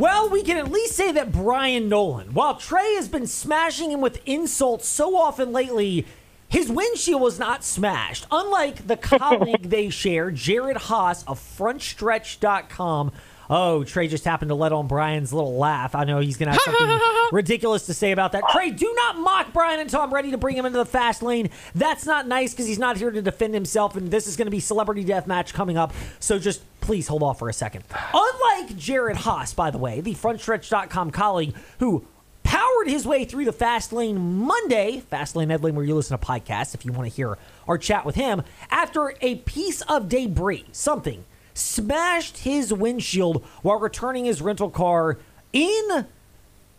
Well, we can at least say that Bryan Nolen, while Trey has been smashing him with insults so often lately, his windshield was not smashed. Unlike the colleague they share, Jared Haas of FrontStretch.com. Oh, Trey just happened to let on Bryan's little laugh. I know he's going to have something ridiculous to say about that. Trey, do not mock Bryan until I'm ready to bring him into the fast lane. That's not nice because he's not here to defend himself, and this is going to be celebrity death match coming up. So just please hold off for a second. Unlike Jared Haas, by the way, the FrontStretch.com colleague who powered his way through the fast lane Monday, fast lane Ed Lane, where you listen to podcasts if you want to hear our chat with him, after a piece of debris, something smashed his windshield while returning his rental car in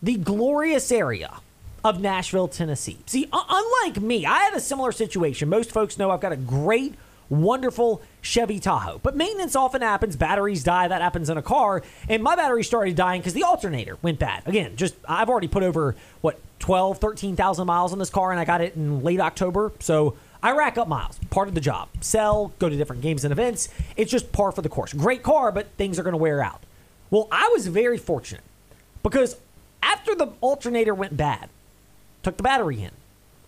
the glorious area of Nashville, Tennessee. See, unlike me, I had a similar situation. Most folks know I've got a great, wonderful Chevy Tahoe, but maintenance often happens. Batteries die. That happens in a car. And my battery started dying because the alternator went bad. Again, just I've already put over, what, 12, 13,000 miles on this car, and I got it in late October. So I rack up miles. Part of the job. Sell, go to different games and events. It's just par for the course. Great car, but things are going to wear out. Well, I was very fortunate because after the alternator went bad, took the battery in,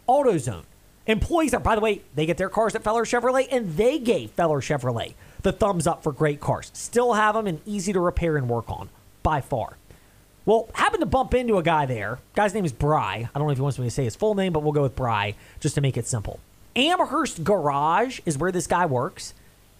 AutoZone. Employees are, by the way, they get their cars at Feller Chevrolet, and they gave Feller Chevrolet the thumbs up for great cars. Still have them and easy to repair and work on by far. Well, happened to bump into a guy there. Guy's name is Bry. I don't know if he wants me to say his full name, but we'll go with Bry just to make it simple. Amherst Garage is where this guy works.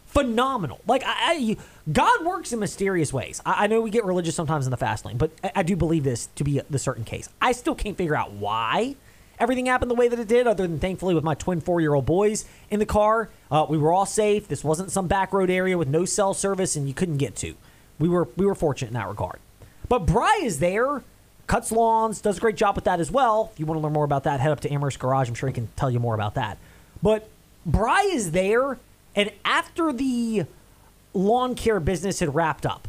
Phenomenal. Like I, I God works in mysterious ways. I, I know we get religious sometimes in the fast lane, but I, I do believe this to be the certain case. I still can't figure out why everything happened the way that it did, other than thankfully with my twin four year old boys in the car. Uh, we were all safe. This wasn't some back road area with no cell service and you couldn't get to. We were we were fortunate in that regard. But Bry is there, cuts lawns, does a great job with that as well. If you want to learn more about that, head up to Amherst Garage. I'm sure he can tell you more about that. But Bry is there, and after the lawn care business had wrapped up,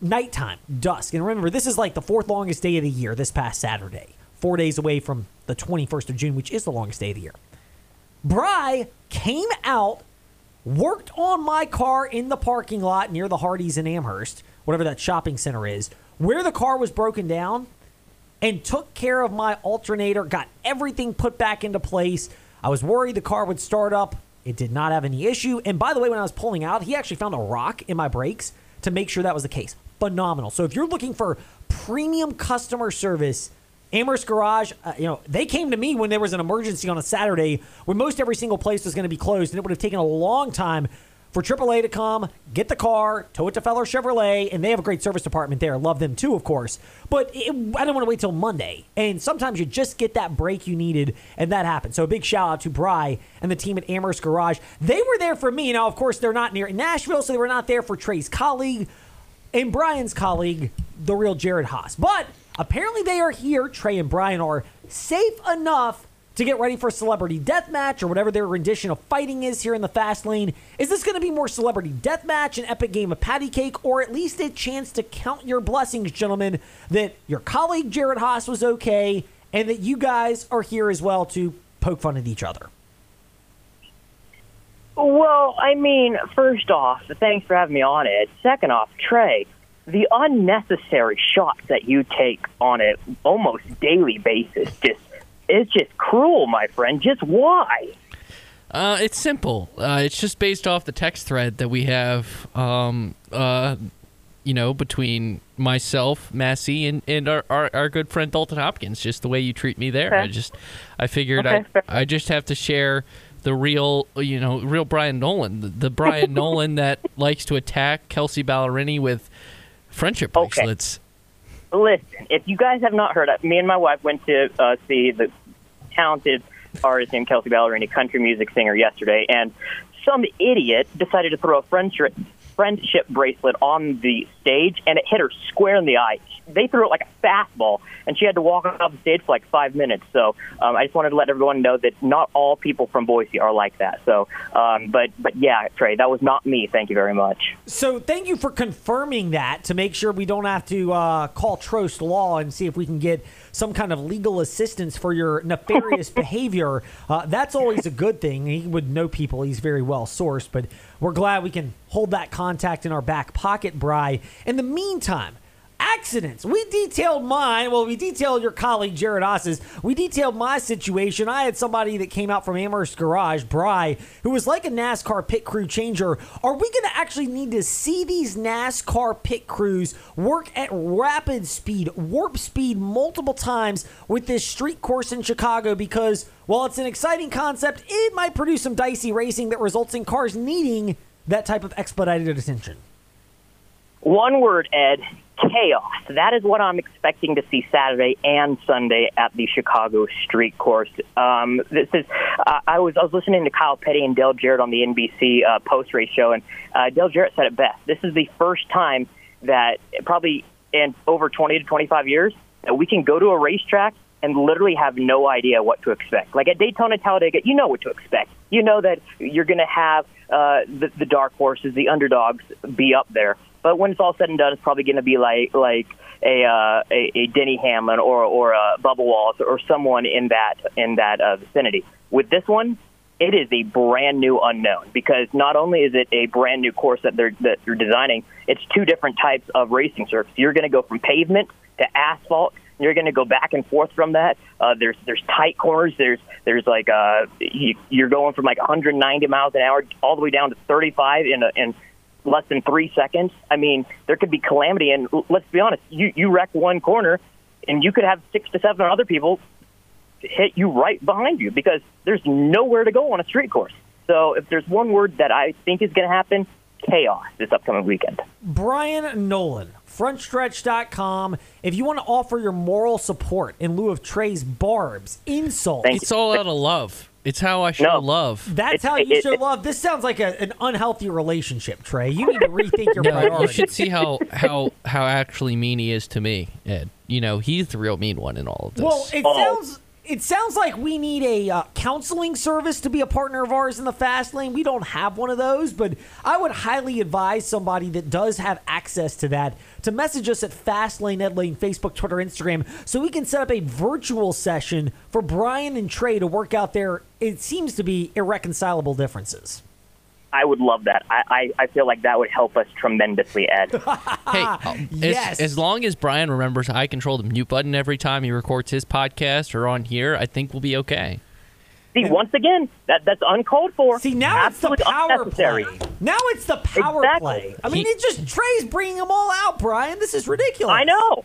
nighttime, dusk, and remember, this is like the fourth longest day of the year this past Saturday, four days away from the 21st of June, which is the longest day of the year. Bry came out, worked on my car in the parking lot near the Hardee's in Amherst, whatever that shopping center is, where the car was broken down, and took care of my alternator, got everything put back into place. I was worried the car would start up. It did not have any issue. And by the way, when I was pulling out, he actually found a rock in my brakes to make sure that was the case. Phenomenal. So if you're looking for premium customer service, Amherst Garage, uh, you know, they came to me when there was an emergency on a Saturday when most every single place was going to be closed, and it would have taken a long time for AAA to come, get the car, tow it to Feller Chevrolet, and they have a great service department there. Love them too, of course. But it, I didn't want to wait till Monday. And sometimes you just get that break you needed, and that happened. So a big shout out to Bry and the team at Amherst Garage. They were there for me. Now, of course, they're not near Nashville, so they were not there for Trey's colleague and Bryan's colleague, the real Jared Haas. But apparently they are here. Trey and Bryan are safe enough to get ready for Celebrity Deathmatch or whatever their rendition of fighting is here in the fast lane. Is this going to be more Celebrity Deathmatch, an epic game of patty cake, or at least a chance to count your blessings, gentlemen, that your colleague Jared Haas was okay and that you guys are here as well to poke fun at each other? Well, I mean, first off, thanks for having me on it. Second off, Trey, the unnecessary shots that you take on a almost daily basis just it's just cruel, my friend. Just why? Uh, it's simple. Uh, it's just based off the text thread that we have, um, uh, you know, between myself, Massey, and, and our, our, our good friend Dalton Hopkins. Just the way you treat me there. Okay. I just, I figured Okay, I, I just have to share the real, you know, real Bryan Nolen, the, the Bryan Nolen that likes to attack Kelsea Ballerini with friendship Okay. bracelets. Listen, if you guys have not heard, me and my wife went to uh, see the talented artist named Kelsea Ballerini, country music singer, yesterday, and some idiot decided to throw a friendship friendship bracelet on the stage, and it hit her square in the eye. They threw it like a fastball, and she had to walk off the stage for like five minutes. So um, I just wanted to let everyone know that not all people from Boise are like that. So, um, but but yeah, Trey, that was not me. Thank you very much. So thank you for confirming that to make sure we don't have to uh, call Trost Law and see if we can get some kind of legal assistance for your nefarious behavior. Uh, that's always a good thing. He would know people. He's very well sourced, but we're glad we can hold that contact in our back pocket, Bry. In the meantime, accidents. We detailed mine. Well, we detailed your colleague Jared Haas's. We detailed my situation. I had somebody that came out from Amherst Garage, Bry, who was like a NASCAR pit crew changer. Are we going to actually need to see these NASCAR pit crews work at rapid speed, warp speed multiple times with this street course in Chicago? Because while it's an exciting concept, it might produce some dicey racing that results in cars needing that type of expedited attention. One word, Ed chaos. That is what I'm expecting to see Saturday and Sunday at the Chicago Street Course. Um, this is. Uh, I was I was listening to Kyle Petty and Dale Jarrett on the NBC uh, post race show, and uh, Dale Jarrett said it best. This is the first time that probably in over 20 to 25 years that we can go to a racetrack and literally have no idea what to expect. Like at Daytona Talladega, you know what to expect. You know that you're going to have uh, the, the dark horses, the underdogs, be up there. But when it's all said and done, it's probably going to be like like a, uh, a a Denny Hamlin or or a Bubba Wallace or someone in that in that uh, vicinity. With this one, it is a brand new unknown because not only is it a brand new course that they're that they're designing, it's two different types of racing surface. You're going to go from pavement to asphalt. You're going to go back and forth from that. Uh, there's there's tight corners. There's there's like uh, you, you're going from like 190 miles an hour all the way down to 35 in a, in less than three seconds. I mean, there could be calamity. And let's be honest, you you wreck one corner, and you could have six to seven other people hit you right behind you because there's nowhere to go on a street course. So if there's one word that I think is going to happen, chaos this upcoming weekend. Bryan Nolen, frontstretch.com. If you want to offer your moral support in lieu of Trey's barbs, insults, It's all out of love. It's how I show No. love. that's It's- how you it- show it- love. This sounds like a, an unhealthy relationship, Trey. You need to rethink your No, you should see how how how actually mean he is to me, Ed. You know, he's the real mean one in all of this. Well, it Oh. sounds it sounds like we need a uh, counseling service to be a partner of ours in the fast lane. We don't have one of those, but I would highly advise somebody that does have access to that to message us at Fastlane Ed Lane, Facebook, Twitter, Instagram, so we can set up a virtual session for Bryan and Trey to work out their it seems to be irreconcilable differences. I would love that. I, I, I feel like that would help us tremendously, Ed. hey, oh, as, yes. as long as Bryan remembers I control the mute button every time he records his podcast or on here, I think we'll be okay. See, once again, that that's uncalled for. See, now Absolutely it's the power unnecessary. play. Now it's the power Exactly. play. I mean, He- it just Trey's bringing them all out, Bryan. This is ridiculous. I know.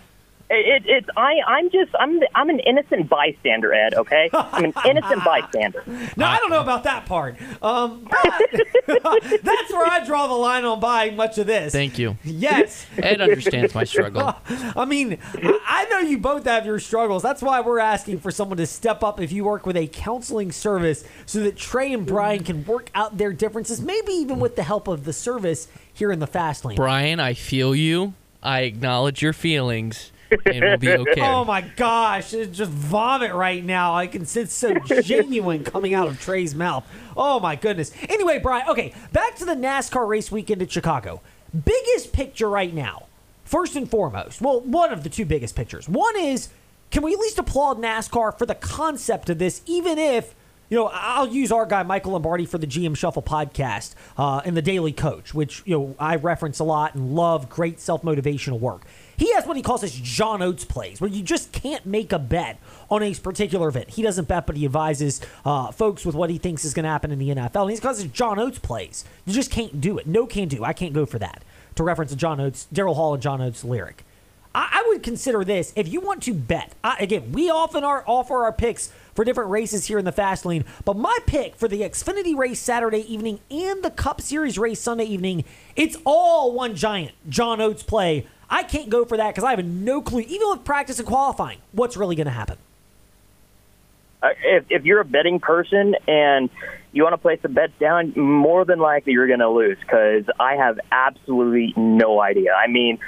It, it, it's I. I'm just. I'm. I'm an innocent bystander, Ed. Okay. I'm an innocent bystander. No, I don't know about that part. Um, but that's where I draw the line on buying much of this. Thank you. Yes. Ed understands my struggle. I mean, I I know you both have your struggles. That's why we're asking for someone to step up if you work with a counseling service so that Trey and Bryan can work out their differences, maybe even with the help of the service here in the fast lane. Bryan, I feel you. I acknowledge your feelings, and we'll be okay. Oh my gosh, it's just vomit right now. I can sense so genuine coming out of Trey's mouth. Oh my goodness. Anyway, Bryan, okay, back to the NASCAR race weekend at Chicago. Biggest picture right now, first and foremost, well, one of the two biggest pictures. One is can we at least applaud NASCAR for the concept of this, even if you know, I'll use our guy Michael Lombardi for the GM Shuffle podcast uh, and the Daily Coach, which you know I reference a lot and love. Great self motivational work. He has what he calls his John Oates plays, where you just can't make a bet on a particular event. He doesn't bet, but he advises uh, folks with what he thinks is going to happen in the NFL. And he calls his John Oates plays. You just can't do it. No can do. I can't go for that. To reference a John Oates, Daryl Hall and John Oates lyric. I, I would consider this if you want to bet. I, again, we often are offer our picks for different races here in the fast lane, but my pick for the Xfinity race Saturday evening and the Cup Series race Sunday evening, it's all one giant John Oates play. I can't go for that because I have no clue, even with practice and qualifying, what's really going to happen. Uh, if, if you're a betting person and you want to place the bets down, more than likely you're going to lose because I have absolutely no idea. I mean,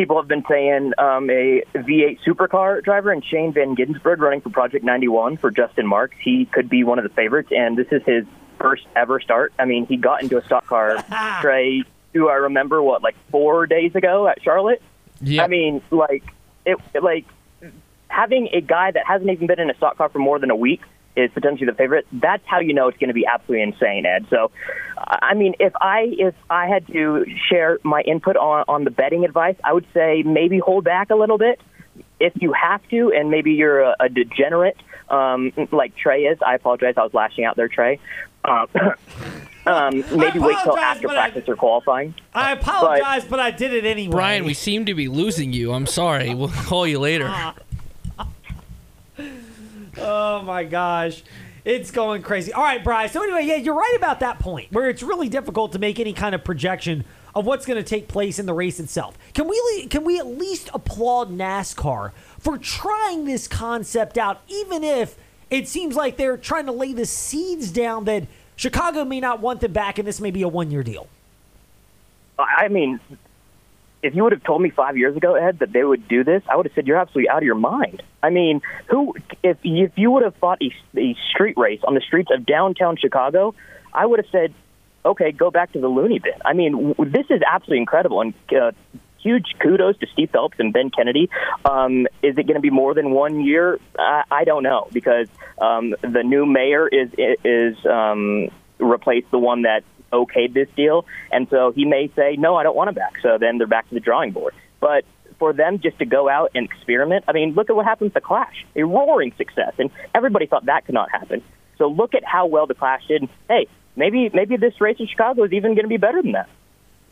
people have been saying um, a V8 supercar driver and Shane Van Gisbergen running for Project 91 for Justin Marks. He could be one of the favorites, and this is his first ever start. I mean, he got into a stock car, Trey, do I remember, what, like four days ago at Charlotte? Yeah. I mean, like it, like having a guy that hasn't even been in a stock car for more than a week is potentially the favorite, that's how you know it's going to be absolutely insane, Ed. So, I mean, if I if I had to share my input on on the betting advice, I would say maybe hold back a little bit if you have to, and maybe you're a, a degenerate um, like Trey is. I apologize, I was lashing out there, Trey. Um, um, maybe wait till after but I- practice or qualifying. I apologize, but, I did it anyway. Bryan, we seem to be losing you. I'm sorry. We'll call you later. Oh my gosh. It's going crazy. All right, Bryce. So anyway, yeah, you're right about that point where it's really difficult to make any kind of projection of what's going to take place in the race itself. Can we can we at least applaud NASCAR for trying this concept out even if it seems like they're trying to lay the seeds down that Chicago may not want them back and this may be a one-year deal. I mean, if you would have told me five years ago, Ed, that they would do this, I would have said you're absolutely out of your mind. I mean, who if if you would have fought a, a street race on the streets of downtown Chicago, I would have said, okay, go back to the loony bin. I mean, w- this is absolutely incredible and. Uh, Huge kudos to Steve Phelps and Ben Kennedy. Um, is it going to be more than one year? I, I don't know because um, the new mayor is is um, replaced the one that okayed this deal, and so he may say, "No, I don't want him back." So then they're back to the drawing board. But for them just to go out and experiment, I mean, look at what happened with the Clash, a roaring success, and everybody thought that could not happen. So look at how well the Clash did. Hey, maybe maybe this race in Chicago is even going to be better than that.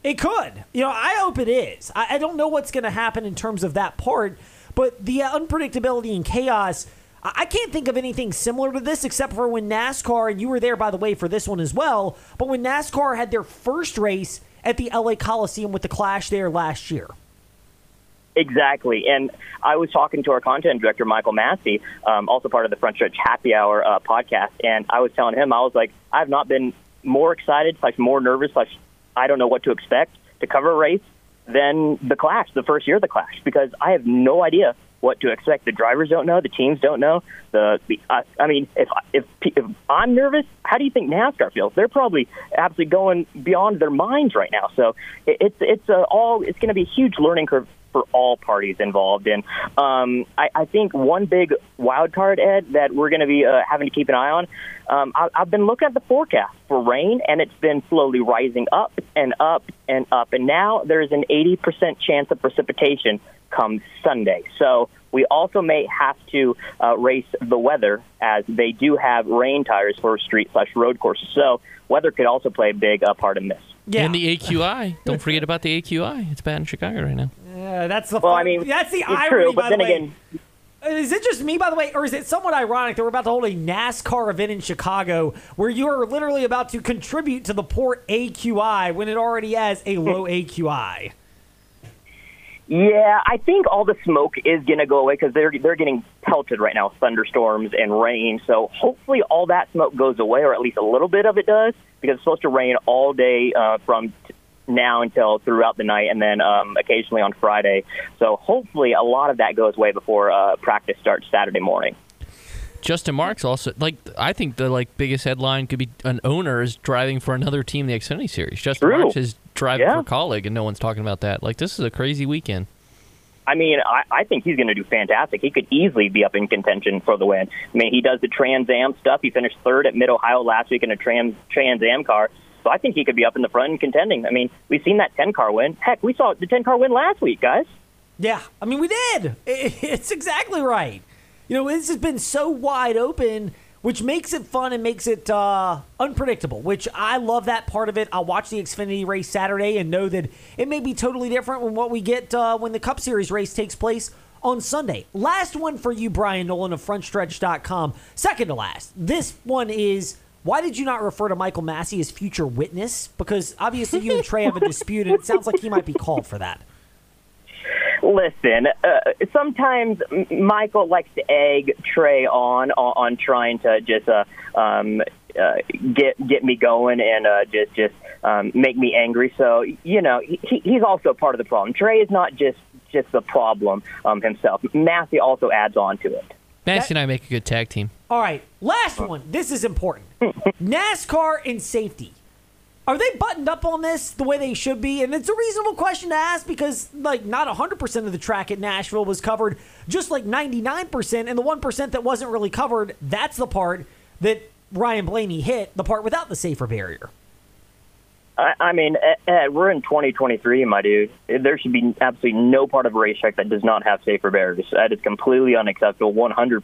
It could. You know, I hope it is. I, I don't know what's going to happen in terms of that part, but the unpredictability and chaos. I can't think of anything similar to this except for when NASCAR, and you were there, by the way, for this one as well, but when NASCAR had their first race at the LA Coliseum with the Clash there last year. Exactly. And I was talking to our content director, Michael Massey, um, also part of the Front Stretch Happy Hour uh, podcast, and I was telling him, I was like, I've not been more excited, slash more nervous, slash I don't know what to expect to cover a race than the Clash, the first year of the Clash, because I have no idea what to expect. The drivers don't know, the teams don't know. The, the uh, I mean, if if if I'm nervous, how do you think NASCAR feels? They're probably absolutely going beyond their minds right now. So it, it's it's uh, all it's going to be a huge learning curve for all parties involved. And um, I, I think one big wild card, Ed, that we're going to be uh, having to keep an eye on. Um, I, I've been looking at the forecast for rain, and it's been slowly rising up and up and up. And now there's an 80% chance of precipitation come Sunday. So we also may have to uh, race the weather as they do have rain tires for street slash road courses. So weather could also play a big uh, part in this. Yeah, And the AQI. Don't forget about the AQI. It's bad in Chicago right now. Yeah, that's the Well, fun- I mean, that's the it's irony. true, by but then the way. again, Is it just me, by the way, or is it somewhat ironic that we're about to hold a NASCAR event in Chicago where you are literally about to contribute to the poor AQI when it already has a low AQI? Yeah, I think all the smoke is going to go away because they're they're getting pelted right now, with thunderstorms and rain. So hopefully all that smoke goes away, or at least a little bit of it does, because it's supposed to rain all day uh, from t- now until throughout the night, and then um, occasionally on Friday. So hopefully a lot of that goes away before uh, practice starts Saturday morning. Justin Marks also like I think the like biggest headline could be an owner is driving for another team in the Xfinity series. Justin True. Marks is driving Yeah. for a colleague and no one's talking about that. Like this is a crazy weekend. I mean, I, I think he's going to do fantastic. He could easily be up in contention for the win. I mean, he does the Trans Am stuff. He finished third at Mid Ohio last week in a Trans Trans Am car. So I think he could be up in the front and contending. I mean, we've seen that 10 car win. Heck, we saw the 10 car win last week, guys. Yeah, I mean, we did. It's exactly right. You know, this has been so wide open, which makes it fun and makes it uh, unpredictable, which I love that part of it. I'll watch the Xfinity race Saturday and know that it may be totally different from what we get uh, when the Cup Series race takes place on Sunday. Last one for you, Bryan Nolen of FrontStretch.com. Second to last. This one is. Why did you not refer to Michael Massey as future witness? Because obviously you and Trey have a dispute, and it sounds like he might be called for that. Listen, uh, sometimes Michael likes to egg Trey on on, on trying to just uh, um, uh, get get me going and uh, just just um, make me angry. So you know he, he's also part of the problem. Trey is not just just the problem um, himself. Matthew also adds on to it. Massey and I make a good tag team. All right, last one. This is important. NASCAR and safety. Are they buttoned up on this the way they should be? And it's a reasonable question to ask because, like, not 100% of the track at Nashville was covered, just like 99%. And the 1% that wasn't really covered, that's the part that Ryan Blaney hit, the part without the safer barrier. I, I mean, Ed, we're in 2023, my dude. There should be absolutely no part of a racetrack that does not have safer barriers. That is completely unacceptable, 100%.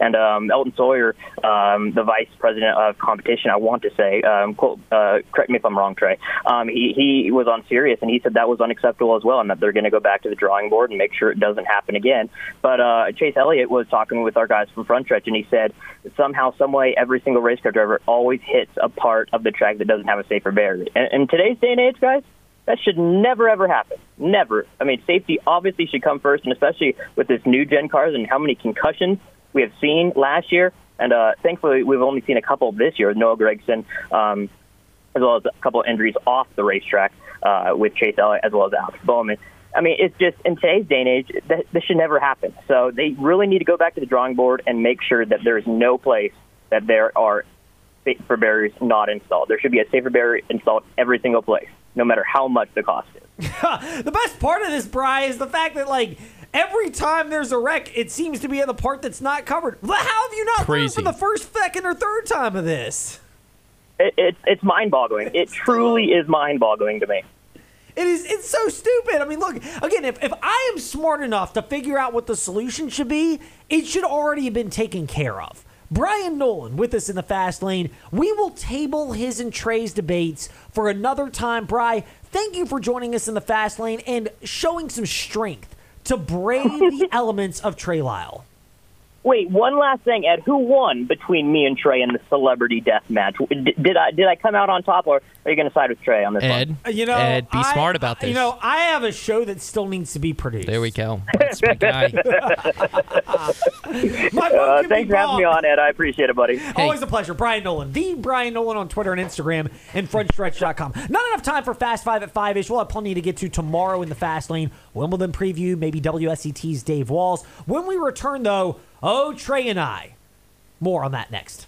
And um, Elton Sawyer, um, the vice president of competition, I want to say, um, quote, uh, correct me if I'm wrong, Trey. Um, he he was on Sirius, and he said that was unacceptable as well, and that they're going to go back to the drawing board and make sure it doesn't happen again. But uh, Chase Elliott was talking with our guys from Front Stretch, and he said somehow, some way, every single race car driver always hits a part of the track that doesn't have a safer barrier. And in today's day and age, guys, that should never ever happen. Never. I mean, safety obviously should come first, and especially with this new gen cars and how many concussions we have seen last year. And uh, thankfully, we've only seen a couple this year. Noah Gragson, um, as well as a couple of injuries off the racetrack uh, with Chase Elliott, as well as Alex Bowman. I mean, it's just in today's day and age, that, this should never happen. So they really need to go back to the drawing board and make sure that there is no place that there are safer barriers not installed. There should be a safer barrier installed every single place, no matter how much the cost is. the best part of this, Bry, is the fact that like every time there's a wreck, it seems to be in the part that's not covered. How have you not learned for the first, second, or third time of this? It, it, it's mind-boggling. It truly is mind-boggling to me. It is. It's so stupid. I mean, look again. If, if I am smart enough to figure out what the solution should be, it should already have been taken care of. Bryan Nolen with us in the fast lane. We will table his and Trey's debates for another time. Bry, thank you for joining us in the fast lane and showing some strength to brave the elements of Trey Lyle. Wait, one last thing, Ed. Who won between me and Trey in the celebrity death match? Did, did I did I come out on top, or are you going to side with Trey on this Ed, one? You know, Ed, be I, smart about this. You know, I have a show that still needs to be produced. There we go. That's my guy. my uh, thanks for having me on, Ed. I appreciate it, buddy. Hey. Always a pleasure. Bryan Nolen, the Bryan Nolen on Twitter and Instagram, and FrontStretch.com. Not enough time for Fast Five at Five ish. We'll have plenty to get to tomorrow in the Fast Lane. Wimbledon preview, maybe WSET's Dave Walls. When we return, though, oh Trey and I. More on that next.